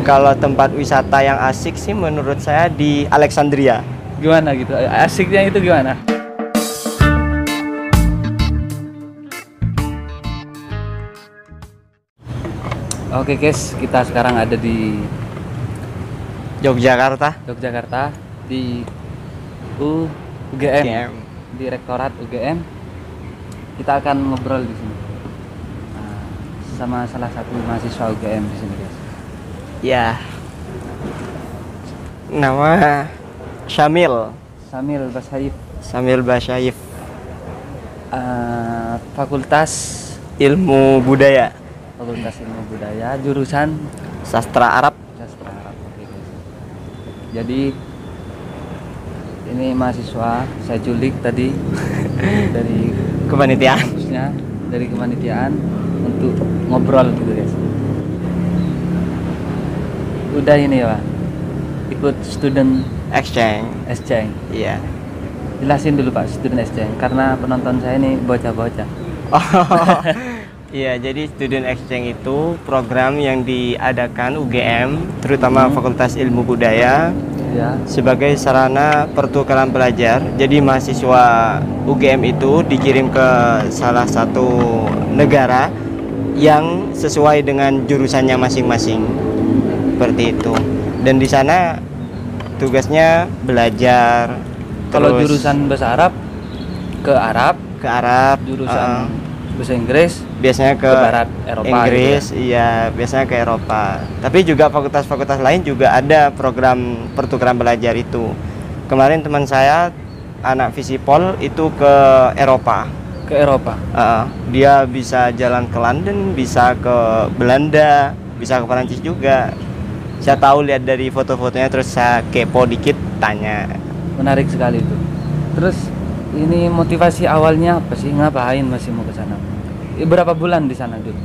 Kalau tempat wisata yang asik sih menurut saya di Alexandria. Gimana gitu? Asiknya itu gimana? Oke guys, kita sekarang ada di Yogyakarta. Yogyakarta di UGM, di Rektorat UGM. Kita akan ngobrol di sini Nah, sama salah satu mahasiswa UGM di sini. Ya. Nama Syamil. Samil Basaif, Syamil Basyaif. eh, Fakultas Ilmu Budaya. Fakultas Ilmu Budaya, jurusan Sastra Arab. sastra Arab. Oke. Jadi ini mahasiswa saya culik tadi dari Kepanitiaan. kampusnya dari kepanitiaan untuk ngobrol gitu guys. Udah ini ya Pak. Ikut student Exchange. exchange. Iya. Jelasin dulu Pak student exchange karena penonton saya ini bocah-bocah. Oh, iya, jadi student exchange itu program yang diadakan UGM, terutama Hmm. Fakultas Ilmu Budaya, Ya. sebagai sarana pertukaran pelajar. Jadi mahasiswa UGM itu dikirim ke salah satu negara yang sesuai dengan jurusannya masing-masing. Seperti itu. Dan di sana tugasnya belajar. Kalau jurusan bahasa Arab ke Arab, ke Arab, jurusan eh, bahasa Inggris biasanya ke, ke barat Eropa gitu Inggris, iya biasanya ke Eropa. Tapi juga fakultas-fakultas lain juga ada program pertukaran belajar itu. Kemarin teman saya anak Visipol itu ke Eropa. ke Eropa. Uh, dia bisa jalan ke London, bisa ke Belanda, bisa ke Perancis juga. Saya tahu lihat dari foto-fotonya terus saya kepo dikit tanya. Menarik sekali itu. Terus ini motivasi awalnya apa sih? Ngapain masih mau ke sana? Eh, Berapa bulan di sana dulu?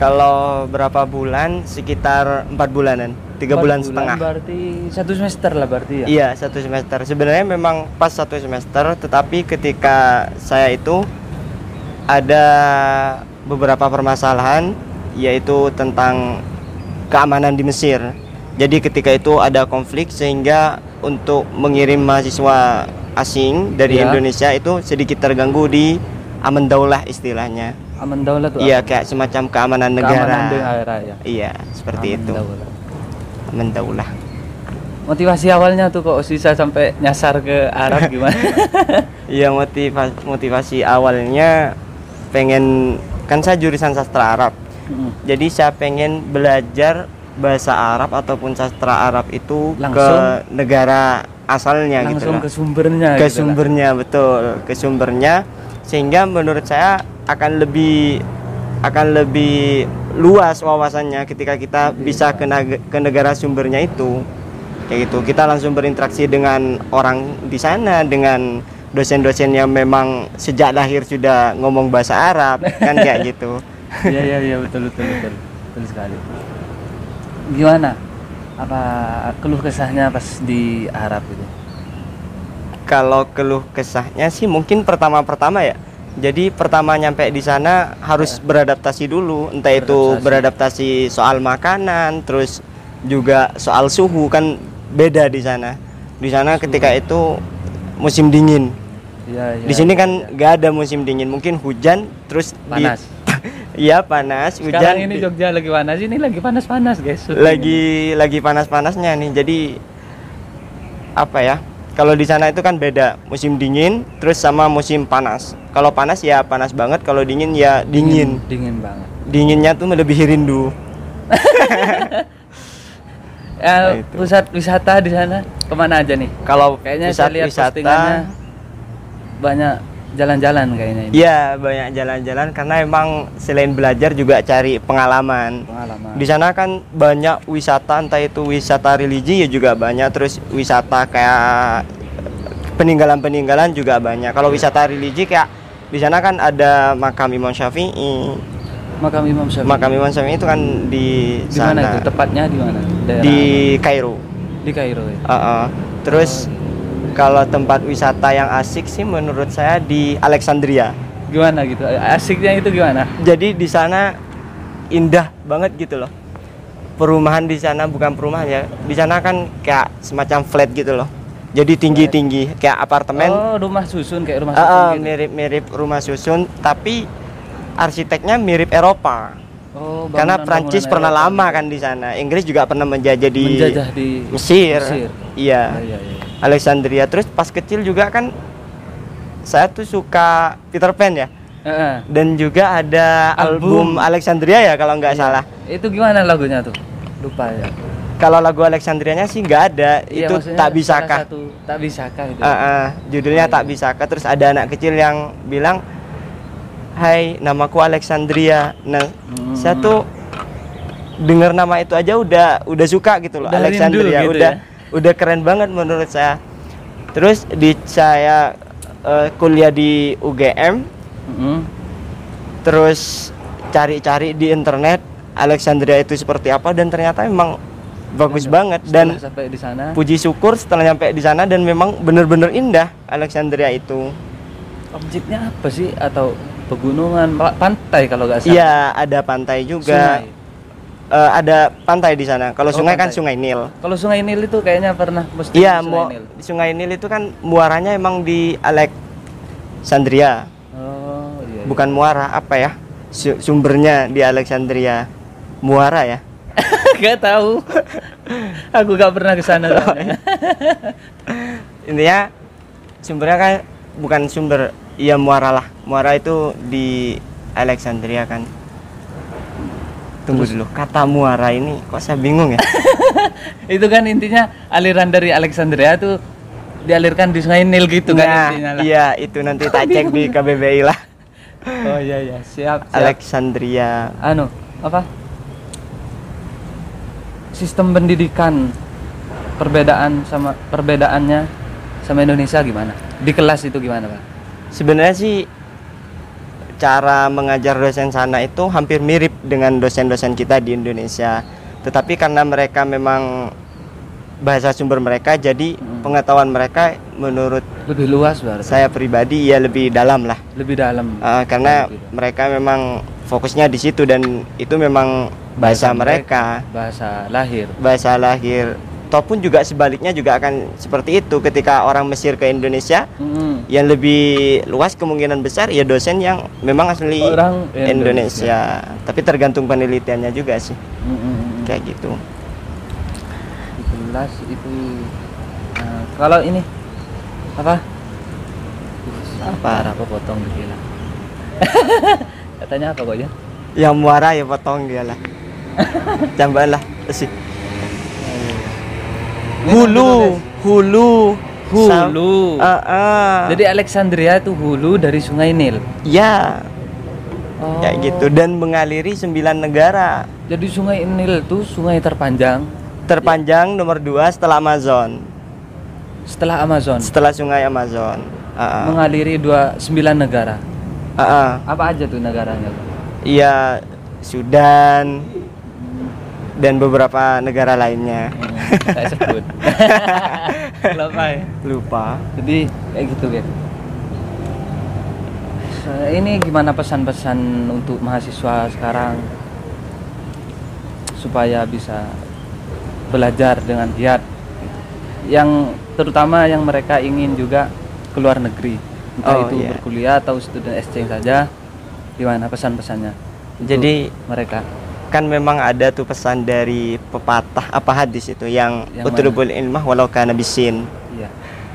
Kalau berapa bulan? Sekitar empat bulanan, tiga Empat bulan, setengah. Berarti satu semester lah berarti ya? Iya satu semester. Sebenarnya memang pas satu semester, tetapi ketika saya itu ada beberapa permasalahan, yaitu tentang keamanan di Mesir. Jadi ketika itu ada konflik sehingga untuk mengirim mahasiswa asing dari Iya. Indonesia itu sedikit terganggu di aman daulah istilahnya. Aman daulah tuh Iya kayak semacam keamanan negara. Keamanan negara ya. Iya seperti Aman itu. daulah. Aman daulah. Motivasi awalnya tuh kok bisa sampai nyasar ke Arab gimana? Iya motivasi motivasi awalnya pengen kan saya jurusan sastra Arab. Mm. Jadi saya pengen belajar bahasa Arab ataupun sastra Arab itu Langsung? ke negara asalnya gitu Langsung loh. ke sumbernya Ke gitu lah. sumbernya betul, ke sumbernya sehingga menurut saya akan lebih akan lebih luas wawasannya ketika kita bisa ke, ke negara sumbernya itu. Kayak gitu. Kita langsung berinteraksi dengan orang di sana dengan dosen-dosen yang memang sejak lahir sudah ngomong bahasa Arab kan kayak gitu. Iya iya iya betul betul betul betul sekali. Gimana? Apa keluh kesahnya pas di Arab itu? Kalau keluh kesahnya sih mungkin pertama-pertama ya. Jadi pertama nyampe di sana harus beradaptasi dulu, entah itu beradaptasi soal makanan, terus juga soal suhu kan beda di sana. Di sana ketika itu musim dingin. Iya iya. Di sini kan nggak ada musim dingin, mungkin hujan terus di- panas. Iya panas, Sekarang hujan ini di- Jogja lagi panas, ini lagi panas-panas guys. lagi lagi panas-panasnya nih. Jadi apa ya? Kalau di sana itu kan beda musim dingin terus sama musim panas. Kalau panas ya panas banget, kalau dingin ya dingin. dingin banget. Dinginnya tuh melebihi rindu. Ya, Nah, itu. pusat wisata di sana ke mana aja nih? Kalau Kayaknya saya lihat wisata banyak jalan-jalan kayaknya ini. Iya, banyak jalan-jalan karena emang selain belajar juga cari pengalaman. Pengalaman. Di sana kan banyak wisata, entah itu wisata religi ya juga banyak, terus wisata kayak peninggalan-peninggalan juga banyak. Kalau wisata religi kayak di sana kan ada makam Imam Syafi'i. Makam Imam Syafi'i. Makam Imam Syafi'i itu kan di di mana itu? sana Tepatnya di mana? Daerah di Kairo. di Kairo ya. Uh-uh. Terus kalau tempat wisata yang asik sih menurut saya di Alexandria. Gimana gitu? Asiknya itu gimana? Jadi di sana indah banget gitu loh. perumahan di sana bukan perumahan ya di sana kan kayak semacam flat gitu loh jadi tinggi tinggi kayak apartemen Oh, rumah susun kayak rumah Ah, susun ah, gitu. mirip-mirip rumah susun tapi arsiteknya mirip Eropa Oh, karena Prancis pernah Eropa lama gitu. kan di sana Inggris juga pernah menjajah di menjajah di Mesir, Mesir. iya Iya, iya, iya. Alexandria terus pas kecil juga kan saya tuh suka Peter Pan ya Heeh. dan juga ada album, Album. Alexandria ya kalau nggak Iya. salah Itu gimana lagunya tuh? Lupa ya. kalau lagu Alexandrianya sih nggak ada Iya, itu tak bisakah satu tak bisakah itu. Ah, ah, judulnya Oh, tak iya. bisakah terus ada anak kecil yang bilang Hai namaku Alexandria nah Hmm. saya tuh dengar nama itu aja udah udah suka gitu loh Udah rindu Alexandria gitu udah ya. udah keren banget menurut saya terus di saya eh, kuliah di UGM Mm-mm. terus cari-cari di internet Alexandria itu seperti apa dan ternyata memang bagus banget dan sampai di sana. puji syukur setelah nyampe di sana dan memang bener-bener indah Alexandria itu Objeknya apa sih atau pegunungan, pa- pantai kalau nggak salah. iya ada pantai juga Sungai. Eh, ada pantai di sana kalau Oh, sungai kan pantai. sungai Nil Kalau Sungai Nil itu kayaknya pernah mesti iya Sungai Nil. di sungai Nil itu kan muaranya emang di Alexandria Oh, iya. iya. bukan muara apa ya Su- sumbernya di Alexandria muara ya Gak tahu. Aku gak pernah ke sana. Intinya sumbernya kan bukan sumber iya muara lah muara itu di Alexandria kan tunggu dulu kata muara ini kok saya bingung ya itu kan intinya aliran dari Alexandria tuh dialirkan di Sungai Nil gitu kan nah intinya lah. iya itu nanti tak cek di KBBI lah Oh iya iya, siap. siap. Alexandria anu, apa? Sistem pendidikan perbedaan sama perbedaannya sama Indonesia gimana? Di kelas itu gimana, Pak? Sebenarnya sih cara mengajar dosen sana itu hampir mirip dengan dosen-dosen kita di Indonesia tetapi karena mereka memang bahasa sumber mereka jadi Hmm. pengetahuan mereka menurut Lebih luas berarti. saya pribadi ya lebih dalam lah Lebih dalam. Uh, karena Gitu. mereka memang fokusnya di situ dan itu memang bahasa, mereka, bahasa lahir. bahasa lahir ataupun juga sebaliknya juga akan seperti itu ketika orang Mesir ke Indonesia Mm-mm. yang lebih luas kemungkinan besar ya dosen yang memang asli Orang Indonesia. tapi tergantung penelitiannya juga sih Mm-mm. kayak gitu Di kelas itu Nah, kalau ini apa? Apa? Apa potong gila. Katanya apa kok ya? yang muara ya potong dia lah tambahan lah sih hulu hulu Hulu. Ah, ah. Jadi Alexandria itu hulu dari Sungai Nil. ya Oh. kayak gitu dan mengaliri sembilan negara Jadi Sungai Nil itu sungai terpanjang terpanjang nomor dua setelah Amazon setelah Amazon, setelah sungai Amazon Ah, ah. mengaliri dua sembilan negara. Ah, ah. Apa aja tuh negaranya? Iya Sudan dan beberapa negara lainnya Hmm, saya sebut. Lupa ya. lupa Jadi kayak gitu kan. Ini gimana pesan-pesan untuk mahasiswa sekarang supaya bisa belajar dengan giat yang terutama yang mereka ingin juga keluar negeri entah Oh, itu iya. berkuliah atau student exchange saja gimana pesan-pesannya Jadi mereka kan memang ada tuh pesan dari pepatah apa hadis itu yang, Yang utlubul ilmah walau kana bisin. iya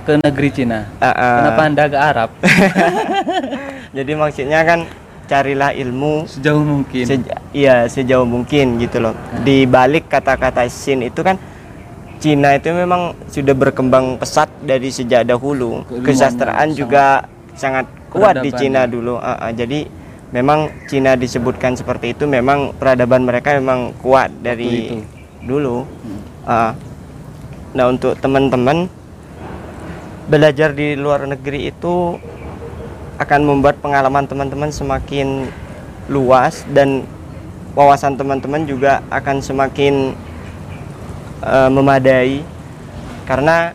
ke negeri Cina Ah, ah. kenapa anda ke Arab Jadi maksudnya kan carilah ilmu sejauh mungkin seja- iya sejauh mungkin gitu loh. Di balik kata-kata sin itu kan Cina itu memang sudah berkembang pesat dari sejak dahulu. Kesastraan juga sangat kuat di. Cina dulu. Ah, ah. jadi memang Cina disebutkan seperti itu memang peradaban mereka memang kuat dari itu. dulu. Hmm. Ah. nah untuk teman-teman belajar di luar negeri itu akan membuat pengalaman teman-teman semakin luas dan wawasan teman-teman juga akan semakin eh, memadai karena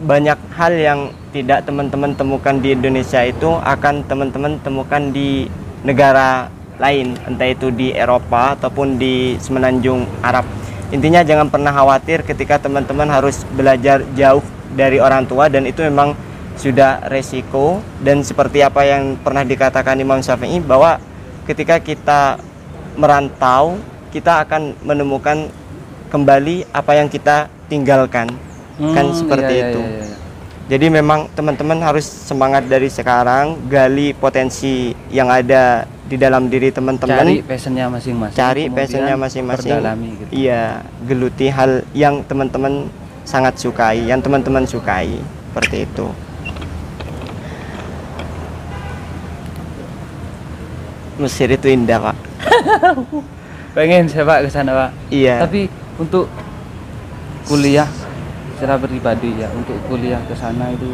banyak hal yang tidak teman-teman temukan di Indonesia itu akan teman-teman temukan di negara lain entah itu di Eropa ataupun di semenanjung Arab. Intinya jangan pernah khawatir ketika teman-teman harus belajar jauh dari orang tua dan itu memang sudah resiko. Dan seperti apa yang pernah dikatakan Imam Syafi'i bahwa ketika kita merantau kita akan menemukan kembali apa yang kita tinggalkan. Kan Hmm, seperti iya, iya, itu iya, iya. Jadi memang teman-teman harus semangat dari sekarang gali potensi yang ada di dalam diri teman-teman. Cari passionnya masing-masing cari passionnya masing-masing. perdalami gitu. Iya geluti hal yang teman-teman sangat sukai yang teman-teman sukai. Seperti itu. Mesir itu indah pak. Pengen saya pak ke sana pak. Iya. Tapi untuk kuliah secara pribadi ya untuk kuliah ke sana itu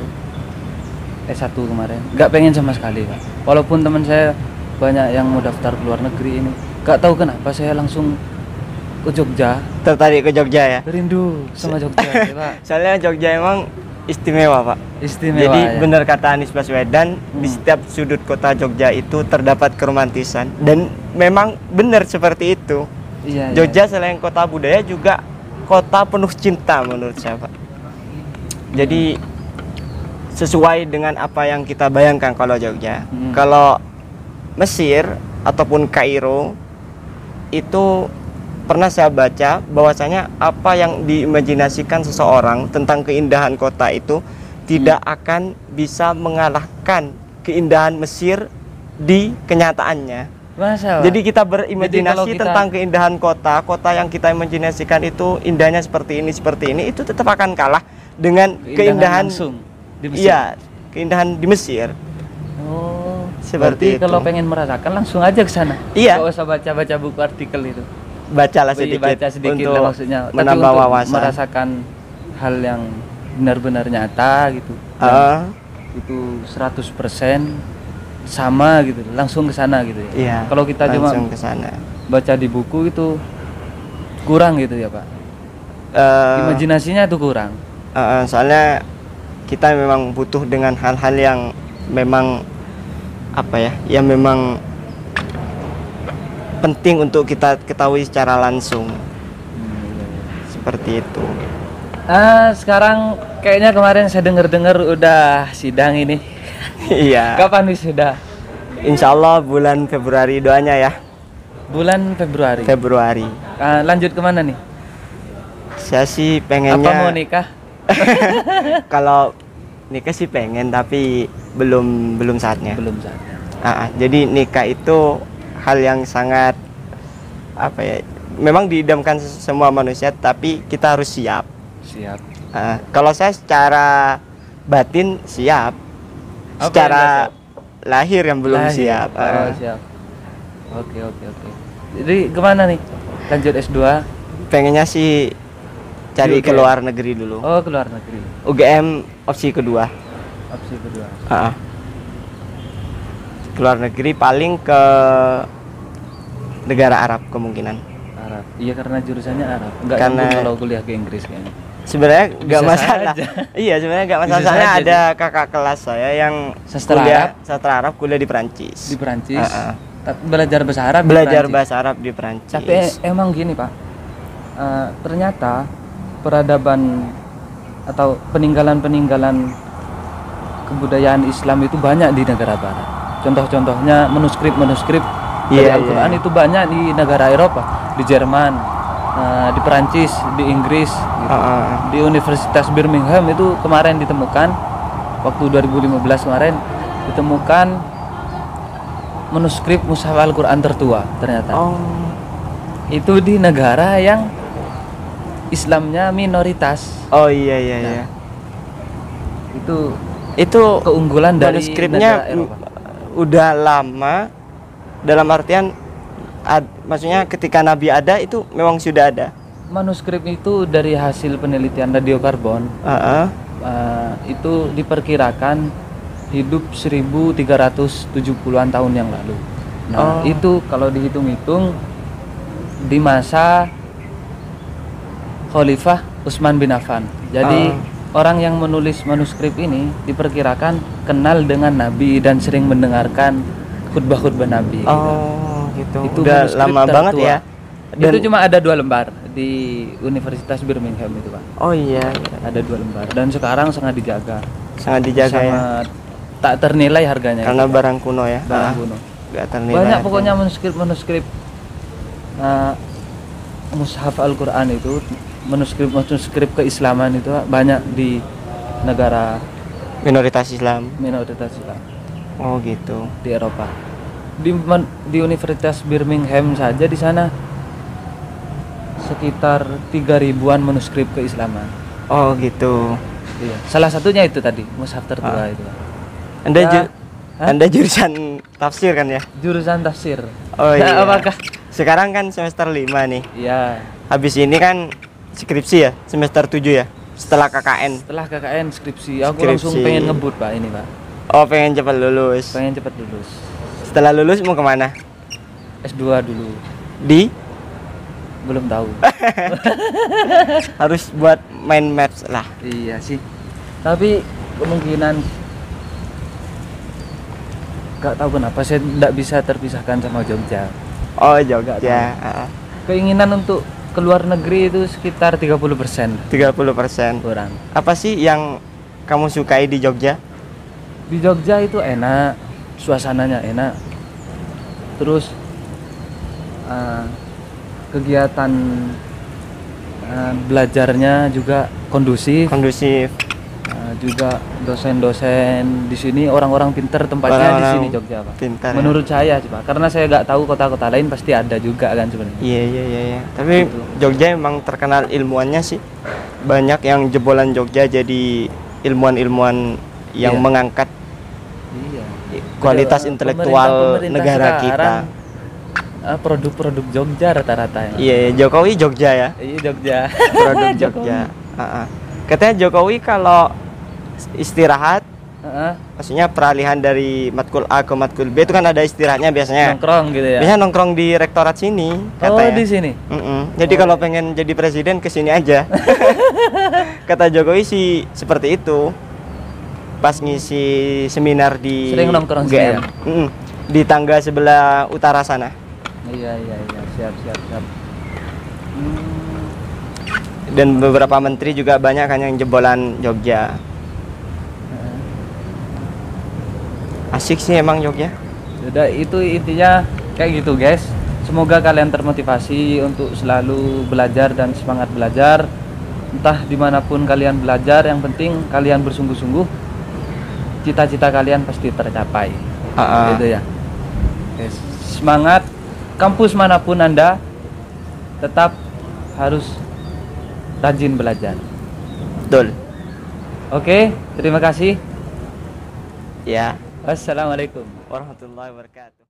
S1 kemarin nggak pengen sama sekali pak walaupun teman saya banyak yang mau daftar ke luar negeri ini nggak tahu kenapa saya langsung ke Jogja tertarik ke Jogja ya rindu sama Jogja ya, pak soalnya Jogja emang istimewa pak istimewa Jadi ya. benar kata Anies Baswedan di Hmm. setiap sudut kota Jogja itu terdapat keromantisan dan memang benar seperti itu. iya, iya. Jogja selain kota budaya juga kota penuh cinta menurut saya Pak. Jadi sesuai dengan apa yang kita bayangkan kalau Jogja. Hmm. Kalau Mesir ataupun Kairo itu pernah saya baca bahwasanya apa yang diimajinasikan seseorang tentang keindahan kota itu tidak akan bisa mengalahkan keindahan Mesir di kenyataannya. Masa? Jadi kita berimajinasi kita- tentang keindahan kota, kota yang kita imajinasikan itu indahnya seperti ini, seperti ini, itu tetap akan kalah dengan keindahan, langsung di Mesir. Iya, keindahan di Mesir. Oh, Seperti berarti kalau itu. pengen merasakan langsung aja ke sana. Iya. Nggak usah baca-baca buku artikel itu. Bacalah sedikit, baca sedikit untuk lah maksudnya. Tapi menambah untuk wawasan. Merasakan hal yang benar-benar nyata gitu. Yang itu 100% sama gitu. Langsung ke sana gitu ya. iya. Kalau kita cuma ke sana. baca di buku itu kurang gitu ya, Pak. Eh, Imajinasinya itu kurang. eh, soalnya kita memang butuh dengan hal-hal yang memang apa ya, yang memang penting untuk kita ketahui secara langsung seperti itu. Ah, sekarang kayaknya kemarin saya dengar-dengar udah sidang ini. Iya. Kapan wisuda? Insya Allah bulan Februari doanya ya. Bulan Februari. Februari. Ah, lanjut ke mana nih? Saya sih Apa pengennya mau nikah? kalau nikah sih pengen tapi belum belum saatnya. Belum saatnya. Ah, jadi nikah itu hal yang sangat apa ya? Memang diidamkan semua manusia tapi kita harus siap. Siap. Ah, kalau saya secara batin siap. Apa secara yang lahir yang belum Lahir. siap. Oh, Ah. siap. Oke, oke, oke. Jadi ke mana nih? Lanjut S2? Pengennya sih cari ke luar negeri dulu. Oh, ke luar negeri. UGM opsi kedua. Opsi kedua. Ah. Ke luar negeri paling ke negara Arab kemungkinan. Arab. Iya karena jurusannya Arab. Enggak Karena- kalau kuliah ke Inggris kayaknya. Sebenarnya nggak masalah. iya sebenarnya nggak masalah. Bisa Soalnya ada kakak kelas saya yang Sastra kuliah Arab? sastra Arab kuliah di Perancis. Di Perancis. Ah. Tapi belajar bahasa Arab di Belajar Perancis. bahasa Arab di Perancis. Tapi e- emang gini pak, Eh, ternyata peradaban atau peninggalan-peninggalan kebudayaan Islam itu banyak di negara Barat. Contoh-contohnya manuskrip-manuskrip dari Iya, Al-Quran iya. itu banyak di negara Eropa, di Jerman, eh, di Perancis, di Inggris, gitu. Ah. di Universitas Birmingham itu kemarin ditemukan waktu 2015 kemarin ditemukan manuskrip mushaf Al-Quran tertua ternyata Oh. itu di negara yang Islamnya minoritas Oh iya iya Nah, iya. itu Itu keunggulan dari manuskripnya udah lama dalam artian ad- maksudnya ketika Nabi ada itu memang sudah ada. manuskrip itu dari hasil penelitian radiokarbon Ah, ah. eh, itu diperkirakan hidup 1370-an tahun yang lalu nah Oh. itu kalau dihitung-hitung di masa Khalifah Utsman bin Affan jadi Ah. orang yang menulis manuskrip ini diperkirakan kenal dengan Nabi dan sering mendengarkan khutbah-khutbah Nabi gitu. Oh gitu. Itu udah manuskrip lama tertua. banget ya. Dan itu cuma ada dua lembar di Universitas Birmingham itu pak Oh iya, iya. ada dua lembar dan sekarang sangat dijaga sangat dijaga ya. sangat tak ternilai harganya Karena itu, barang kuno ya. barang Ah, kuno nggak ternilai. banyak harganya. pokoknya manuskrip manuskrip uh, mushaf Al-Quran itu manuskrip manuskrip keislaman itu banyak di negara minoritas Islam. minoritas Islam Oh gitu. di Eropa di di Universitas Birmingham saja di sana sekitar tiga ribuan manuskrip keislaman Oh gitu. iya salah satunya itu tadi mushaf tertua Ah. itu. Anda Ya. ju- Hah? Anda jurusan tafsir kan ya? jurusan tafsir Oh iya. Nah, apakah Sekarang kan semester 5 nih. ya Habis ini kan skripsi ya, semester 7 ya. Setelah KKN. setelah KKN skripsi aku Skripsi. langsung pengen ngebut pak ini pak Oh, pengen cepat lulus. pengen cepet lulus Setelah lulus mau ke mana? S2 dulu Di belum tahu harus buat main maps lah. iya sih tapi kemungkinan gak tahu kenapa saya tidak bisa terpisahkan sama Jogja Oh, Jogja. Nggak. Ah, keinginan untuk keluar negeri itu sekitar 30% 30%. kurang Apa sih yang kamu sukai di Jogja? di Jogja itu enak suasananya enak terus uh, kegiatan uh, belajarnya juga kondusif Kondusif. uh, juga dosen-dosen di sini orang-orang pinter tempatnya di Orang-orang sini Jogja pak Pintar. ya? menurut saya coba karena saya nggak tahu kota-kota lain pasti ada juga kan sebenarnya Iya iya iya iya. Tapi Gitu. Jogja emang terkenal ilmuannya sih. Banyak yang jebolan Jogja jadi ilmuwan-ilmuwan yang Iya. mengangkat kualitas intelektual pemerintah negara kita. uh, produk-produk Jogja rata-rata ya Iya, iya, Jokowi Jogja ya. iya Jogja Produk. Jogja. Ah. Katanya Jokowi kalau istirahat Heeh, maksudnya peralihan dari matkul A ke matkul B itu kan ada istirahatnya biasanya. nongkrong gitu ya Biasanya nongkrong di rektorat sini oh katanya. di sini Mm-mm. Jadi Oh. kalau pengen jadi presiden ke sini aja. Kata Jokowi sih seperti itu. Pas ngisi seminar di Sering nongkrong UGM. ya? Mm-mm. Di tangga sebelah utara sana. iya iya iya siap siap siap Hmm, Dan beberapa menteri juga banyak kan yang jebolan Jogja. Asik sih emang Jogja. Udah itu intinya kayak gitu guys. Semoga kalian termotivasi untuk selalu belajar dan semangat belajar. Entah di mana pun kalian belajar, yang penting kalian bersungguh-sungguh. Cita-cita kalian pasti tercapai. Ah, ah. Gitu ya. Guys, semangat. Kampus mana pun anda, tetap harus rajin belajar. Betul. Oke, terima kasih. Ya. Wassalamualaikum. Warahmatullahi wabarakatuh.